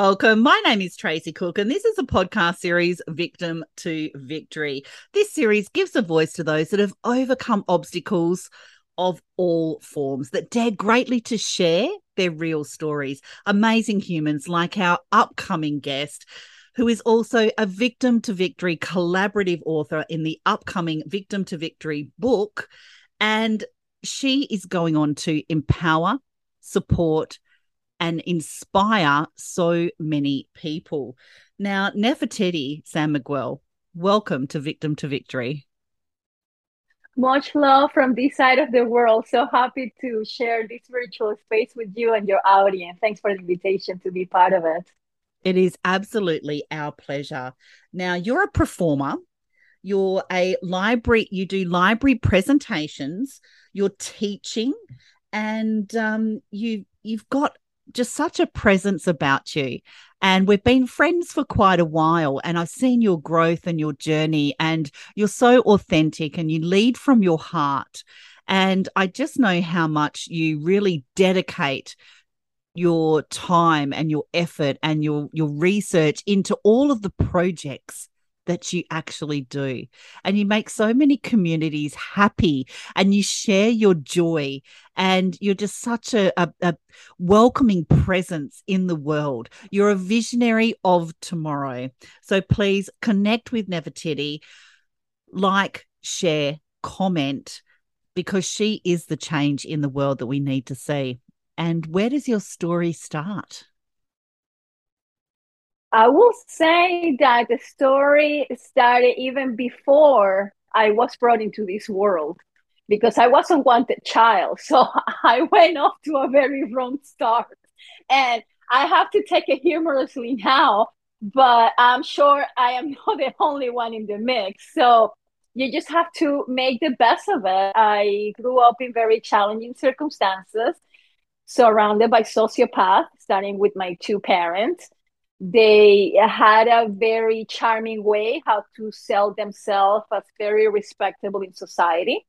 Welcome. My name is Tracy Cook, and this is a podcast series, Victim to Victory. This series gives a voice to those that have overcome obstacles of all forms, that dare greatly to share their real stories. Amazing humans like our upcoming guest, who is also a Victim to Victory collaborative author in the upcoming Victim to Victory book. And she is going on to empower, support, and inspire so many people. Now, Nefertiti San Miguel, welcome to Victim to Victory. Much love from this side of the world. So happy to share this virtual space with you and your audience. Thanks for the invitation to be part of it. It is absolutely our pleasure. Now, you're a performer, you're a library, you do library presentations, you're teaching, and um, you you've got just such a presence about you. And we've been friends for quite a while. And I've seen your growth and your journey, and you're so authentic and you lead from your heart. And I just know how much you really dedicate your time and your effort and your your research into all of the projects that you actually do. And you make so many communities happy and you share your joy and you're just such a, a, a welcoming presence in the world. You're a visionary of tomorrow. So please connect with Nefertiti, like, share, comment, because she is the change in the world that we need to see. And where does your story start? I will say that the story started even before I was brought into this world because I was a wanted child. So I went off to a very wrong start. And I have to take it humorously now, but I'm sure I am not the only one in the mix. So you just have to make the best of it. I grew up in very challenging circumstances, surrounded by sociopaths, starting with my two parents they had a very charming way how to sell themselves as very respectable in society.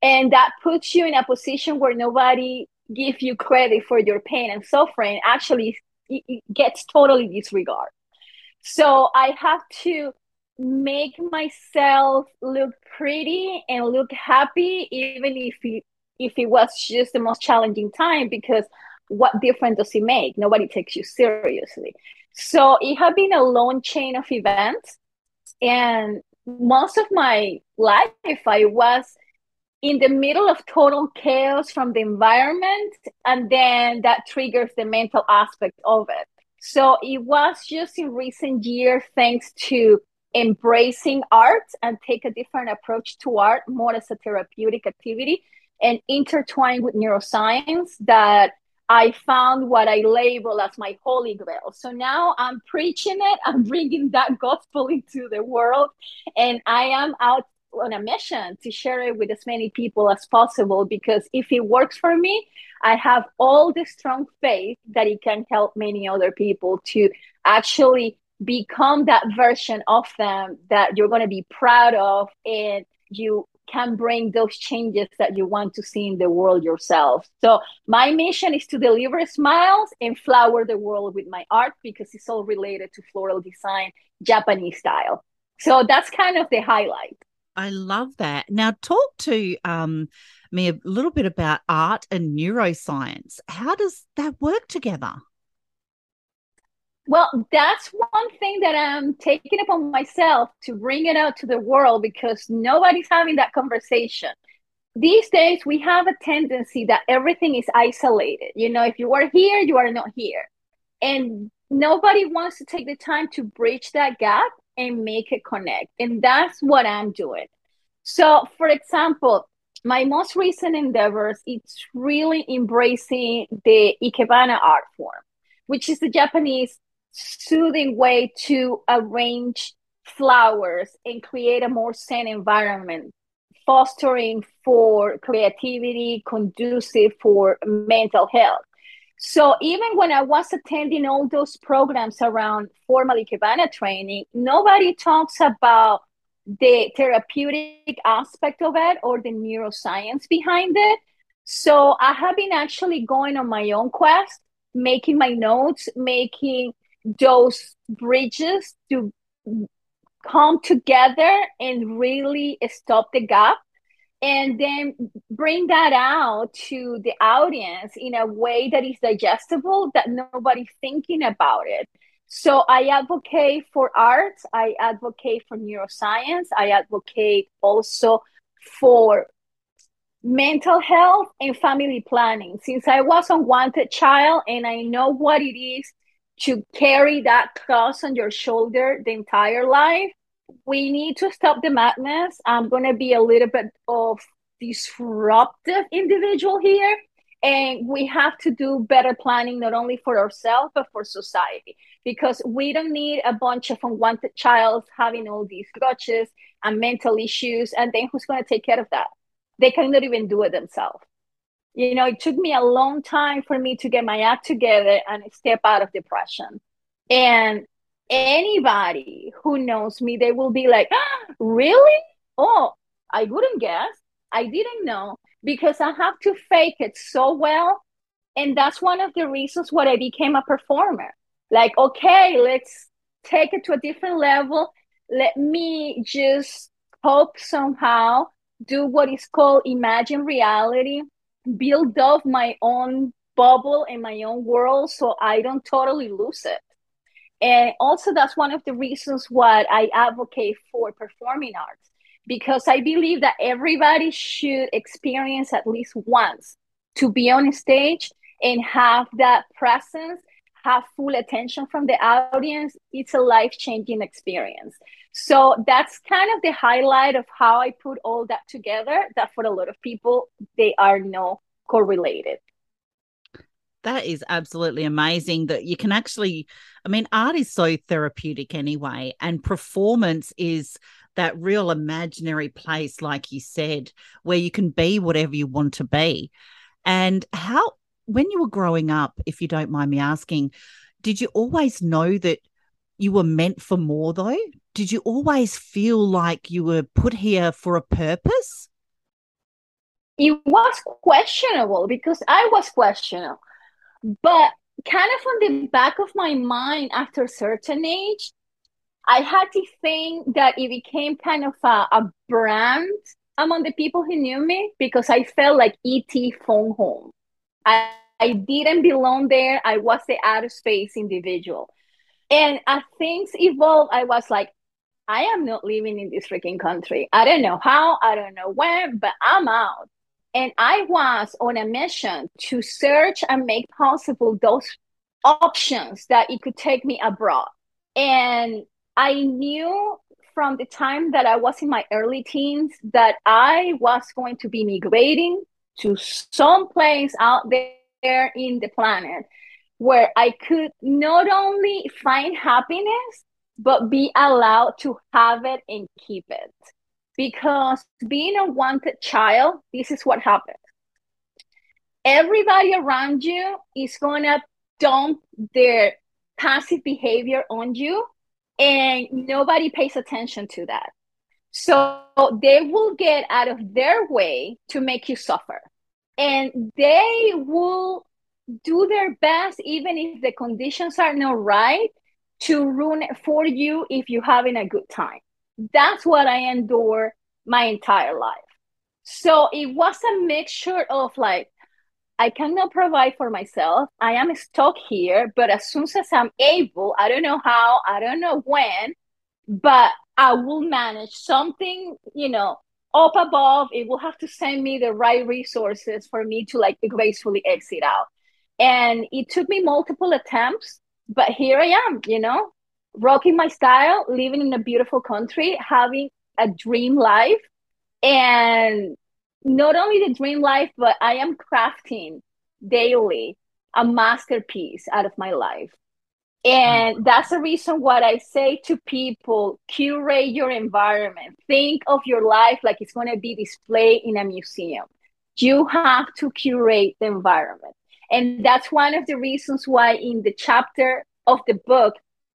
And that puts you in a position where nobody gives you credit for your pain and suffering actually it gets totally disregarded. So i have to make myself look pretty and look happy even if it, if it was just the most challenging time because what difference does it make? Nobody takes you seriously. So it had been a long chain of events. And most of my life, I was in the middle of total chaos from the environment. And then that triggers the mental aspect of it. So it was just in recent years, thanks to embracing art and take a different approach to art, more as a therapeutic activity and intertwined with neuroscience that I found what I label as my holy grail. So now I'm preaching it, I'm bringing that gospel into the world, and I am out on a mission to share it with as many people as possible because if it works for me, I have all the strong faith that it can help many other people to actually become that version of them that you're going to be proud of and you can bring those changes that you want to see in the world yourself. So my mission is to deliver smiles and flower the world with my art because it's all related to floral design, Japanese style. So that's kind of the highlight. I love that. Now talk to um, me a little bit about art and neuroscience. How does that work together? Well, that's one thing that I'm taking upon myself to bring it out to the world because nobody's having that conversation. These days, we have a tendency that everything is isolated. You know, if you are here, you are not here. And nobody wants to take the time to bridge that gap and make it connect. And that's what I'm doing. So, for example, my most recent endeavors, it's really embracing the Ikebana art form, which is the Japanese soothing way to arrange flowers and create a more sane environment fostering for creativity conducive for mental health. So even when i was attending all those programs around formal ikebana training nobody talks about the therapeutic aspect of it or the neuroscience behind it. So i have been actually going on my own quest making my notes, making those bridges to come together and really stop the gap and then bring that out to the audience in a way that is digestible that nobody's thinking about it. So i advocate for art i advocate for neuroscience. I advocate also for mental health and family planning. Since i was a wanted child and i know what it is to carry that cross on your shoulder the entire life we need to stop the madness. I'm going to be a little bit of disruptive individual here. And we have to do better planning, not only for ourselves, but for society, because we don't need a bunch of unwanted child having all these grudges and mental issues. And then who's going to take care of that? They cannot even do it themselves. You know, it took me a long time for me to get my act together and step out of depression. And anybody who knows me, they will be like, ah, really? Oh, I wouldn't guess. I didn't know because I have to fake it so well. And that's one of the reasons why I became a performer. Like, okay, let's take it to a different level. Let me just hope somehow do what is called imagine reality, build up my own bubble in my own world so I don't totally lose it. And also, that's one of the reasons why I advocate for performing arts, because I believe that everybody should experience at least once to be on stage and have that presence, have full attention from the audience. It's a life changing experience. So that's kind of the highlight of how I put all that together. That for a lot of people, they are no correlated that is absolutely amazing that you can actually i mean art is so therapeutic anyway and performance is that real imaginary place like you said where you can be whatever you want to be and how when you were growing up if you don't mind me asking did you always know that you were meant for more though did you always feel like you were put here for a purpose it was questionable because i was questionable but kind of on the back of my mind after a certain age, I had to think that it became kind of a, a brand among the people who knew me because I felt like ET phone home. I, I didn't belong there. I was the outer space individual. And as things evolved, I was like, I am not living in this freaking country. I don't know how, I don't know when, but I'm out. And I was on a mission to search and make possible those options that it could take me abroad. And I knew from the time that I was in my early teens that I was going to be migrating to some place out there in the planet where I could not only find happiness, but be allowed to have it and keep it because being a wanted child, this is what happens. Everybody around you is going to dump their passive behavior on you, and nobody pays attention to that. So they will get out of their way to make you suffer. And they will do their best, even if the conditions are not right, to ruin it for you if you're having a good time. That's what I endure my entire life. So it was a mixture of like, I cannot provide for myself. I am stuck here, but as soon as I'm able, I don't know how, I don't know when, but I will manage something, you know, up above. It will have to send me the right resources for me to like gracefully exit out. And it took me multiple attempts, but here I am, you know, rocking my style, living in a beautiful country, having a dream life. And not only the dream life, but I am crafting daily a masterpiece out of my life. And mm. that's the reason what I say to people curate your environment. Think of your life like it's going to be displayed in a museum. You have to curate the environment. And that's one of the reasons why, in the chapter of the book,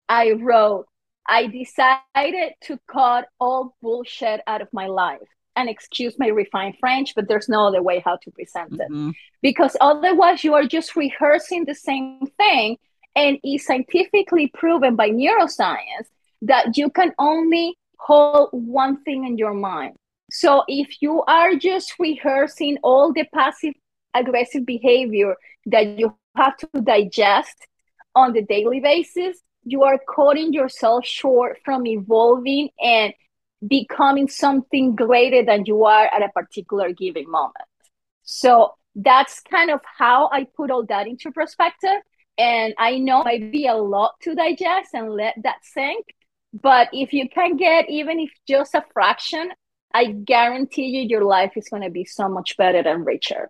I wrote, I decided to cut all bullshit out of my life. and excuse my refined French, but there's no other way how to present mm-hmm. it. Because otherwise, you are just rehearsing the same thing. And it's scientifically proven by neuroscience that you can only hold one thing in your mind. So if you are just rehearsing all the passive aggressive behavior that you have to digest on the daily basis, you are cutting yourself short from evolving and becoming something greater than you are at a particular given moment. So that's kind of how I put all that into perspective. And I know it might be a lot to digest and let that sink. But if you can get even if just a fraction, I guarantee you your life is going to be so much better and richer.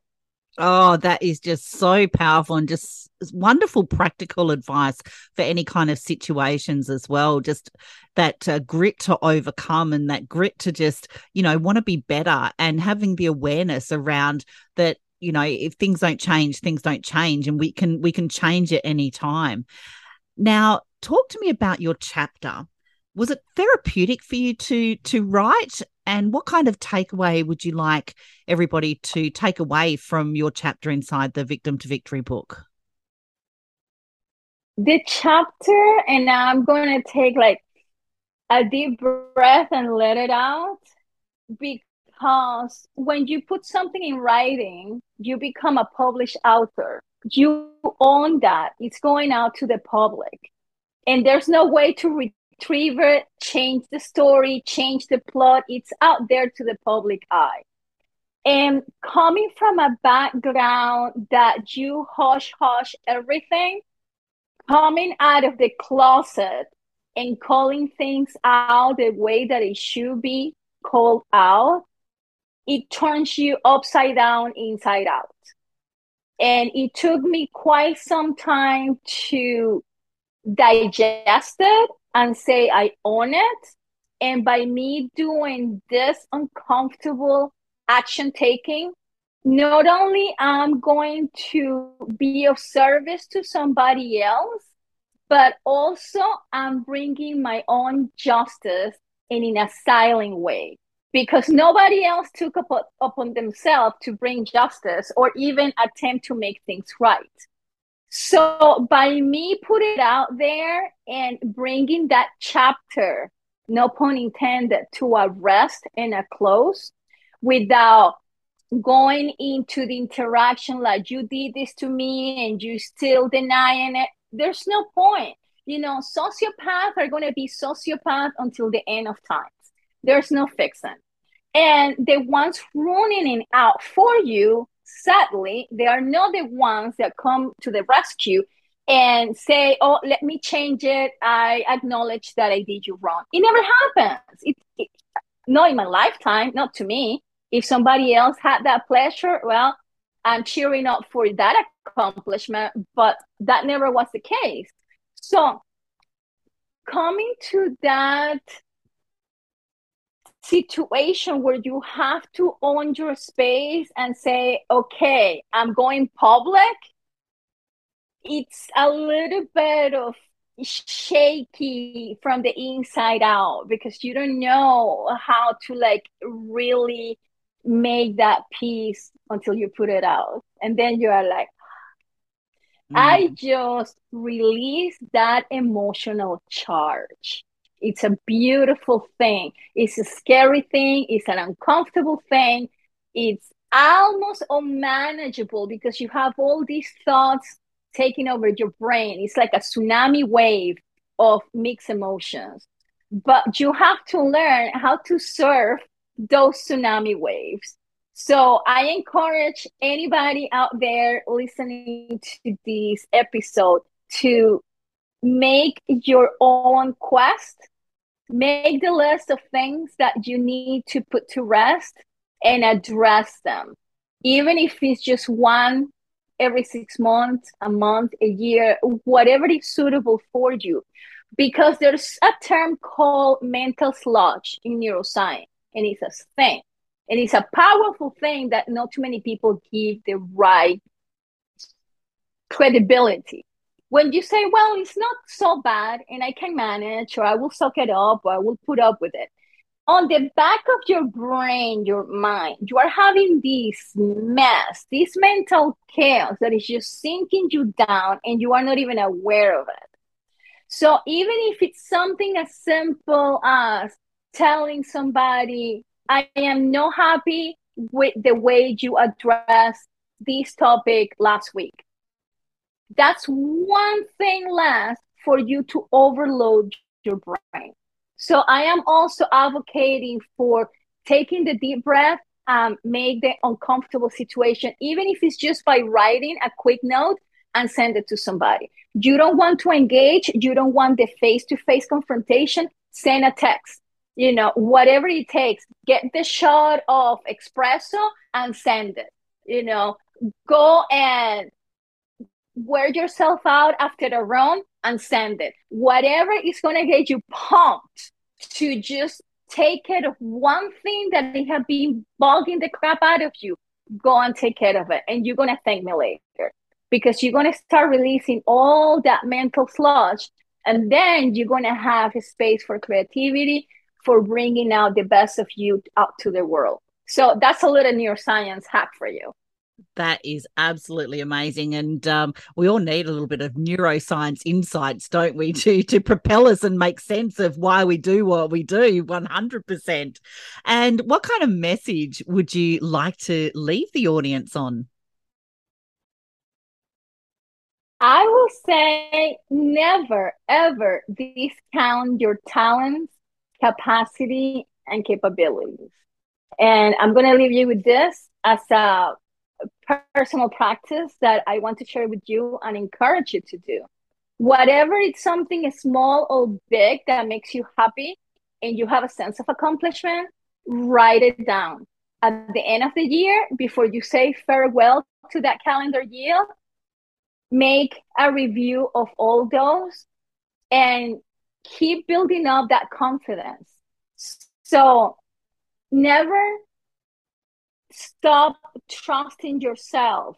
Oh, that is just so powerful and just wonderful practical advice for any kind of situations as well. Just that uh, grit to overcome and that grit to just, you know, want to be better and having the awareness around that, you know, if things don't change, things don't change and we can we can change at any time. Now, talk to me about your chapter was it therapeutic for you to to write? And what kind of takeaway would you like everybody to take away from your chapter inside the victim to victory book? The chapter and i'm going to take like a deep breath and let it out because when you put something in writing you become a published author. You own that. It's going out to the public. And there's no way to re- retrieve it, change the story, change the plot. It's out there to the public eye. And coming from a background that you hush hush everything, coming out of the closet and calling things out the way that it should be called out, it turns you upside down, inside out. And it took me quite some time to digest it and say I own it. And by me doing this uncomfortable action taking, not only I'm going to be of service to somebody else, but also I'm bringing my own justice in a silent way because nobody else took up, upon themselves to bring justice or even attempt to make things right. So by me put it out there and bringing that chapter, no pun intended, to a rest and a close without going into the interaction like you did this to me and you still denying it, there's no point. You know, sociopaths are going to be sociopaths until the end of times. There's no fixing. And the ones running it out for you sadly, they are not the ones that come to the rescue and say, "Oh, let me change it. I acknowledge that I did you wrong." It never happens. It, it, not in my lifetime, not to me. If somebody else had that pleasure, well, I'm cheering up for that accomplishment, but that never was the case. So, coming to that situation where you have to own your space and say, okay, I'm going public, it's a little bit of shaky from the inside out because you don't know how to like really make that piece until you put it out. And then you are like, mm. I just release that emotional charge. It's a beautiful thing. It's a scary thing. It's an uncomfortable thing. It's almost unmanageable because you have all these thoughts taking over your brain. It's like a tsunami wave of mixed emotions. But you have to learn how to surf those tsunami waves. So I encourage anybody out there listening to this episode to make your own quest make the list of things that you need to put to rest and address them. Even if it's just one every six months a month a year whatever is suitable for you. Because there's a term called mental sludge in neuroscience and it's a thing. And it's a powerful thing that not too many people give the right credibility when you say, well, it's not so bad and I can manage, or I will suck it up, or I will put up with it, on the back of your brain, your mind, you are having this mess, this mental chaos that is just sinking you down and you are not even aware of it. So even if it's something as simple as telling somebody, I am not happy with the way you addressed this topic last week. That's one thing less for you to overload your brain. So I am also advocating for taking the deep breath, um, make the uncomfortable situation, even if it's just by writing a quick note and send it to somebody. You don't want to engage, you don't want the face to face confrontation, send a text. You know, whatever it takes, get the shot of espresso and send it. You know, go and wear yourself out after a run and send it. Whatever is going to get you pumped to just take care of one thing that they have been bugging the crap out of you, go and take care of it. And you're going to thank me later because you're going to start releasing all that mental sludge. And then you're going to have a space for creativity, for bringing out the best of you out to the world. So that's a little neuroscience hack for you. That is absolutely amazing, and um, we all need a little bit of neuroscience insights, don't we, to to propel us and make sense of why we do what we do. One hundred percent. And what kind of message would you like to leave the audience on? I will say never ever discount your talents, capacity, and capabilities. And I'm going to leave you with this as a personal practice that I want to share with you and encourage you to do. Whatever it's something small or big that makes you happy and you have a sense of accomplishment, write it down. At the end of the year, before you say farewell to that calendar year, make a review of all those and keep building up that confidence. So never stop trusting yourself.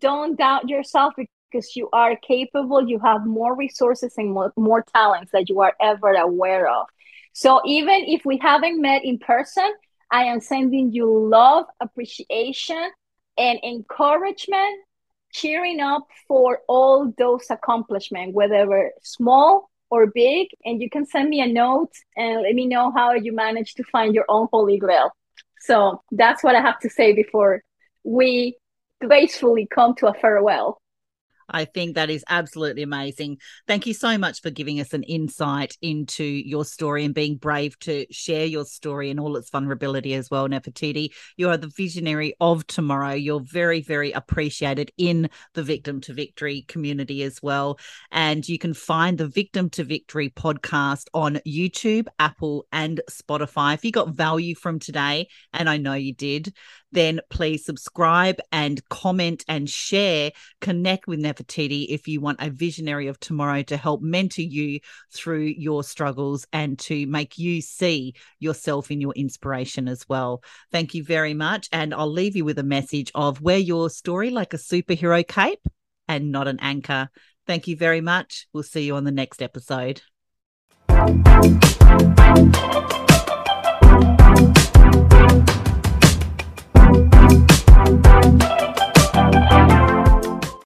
Don't doubt yourself because you are capable. You have more resources and more, more talents that you are ever aware of. So even if we haven't met in person, I am sending you love, appreciation, and encouragement, cheering up for all those accomplishments, whether small or big. And you can send me a note and let me know how you managed to find your own holy grail. So that's what I have to say before we gracefully come to a farewell. I think that is absolutely amazing. Thank you so much for giving us an insight into your story and being brave to share your story and all its vulnerability as well, Nefertiti. You are the visionary of tomorrow. You're very, very appreciated in the Victim to Victory community as well. And you can find the Victim to Victory podcast on YouTube, Apple, and Spotify. If you got value from today, and I know you did, then please subscribe and comment and share. Connect with Nefertiti if you want a visionary of tomorrow to help mentor you through your struggles and to make you see yourself in your inspiration as well. Thank you very much. And I'll leave you with a message of wear your story like a superhero cape and not an anchor. Thank you very much. We'll see you on the next episode.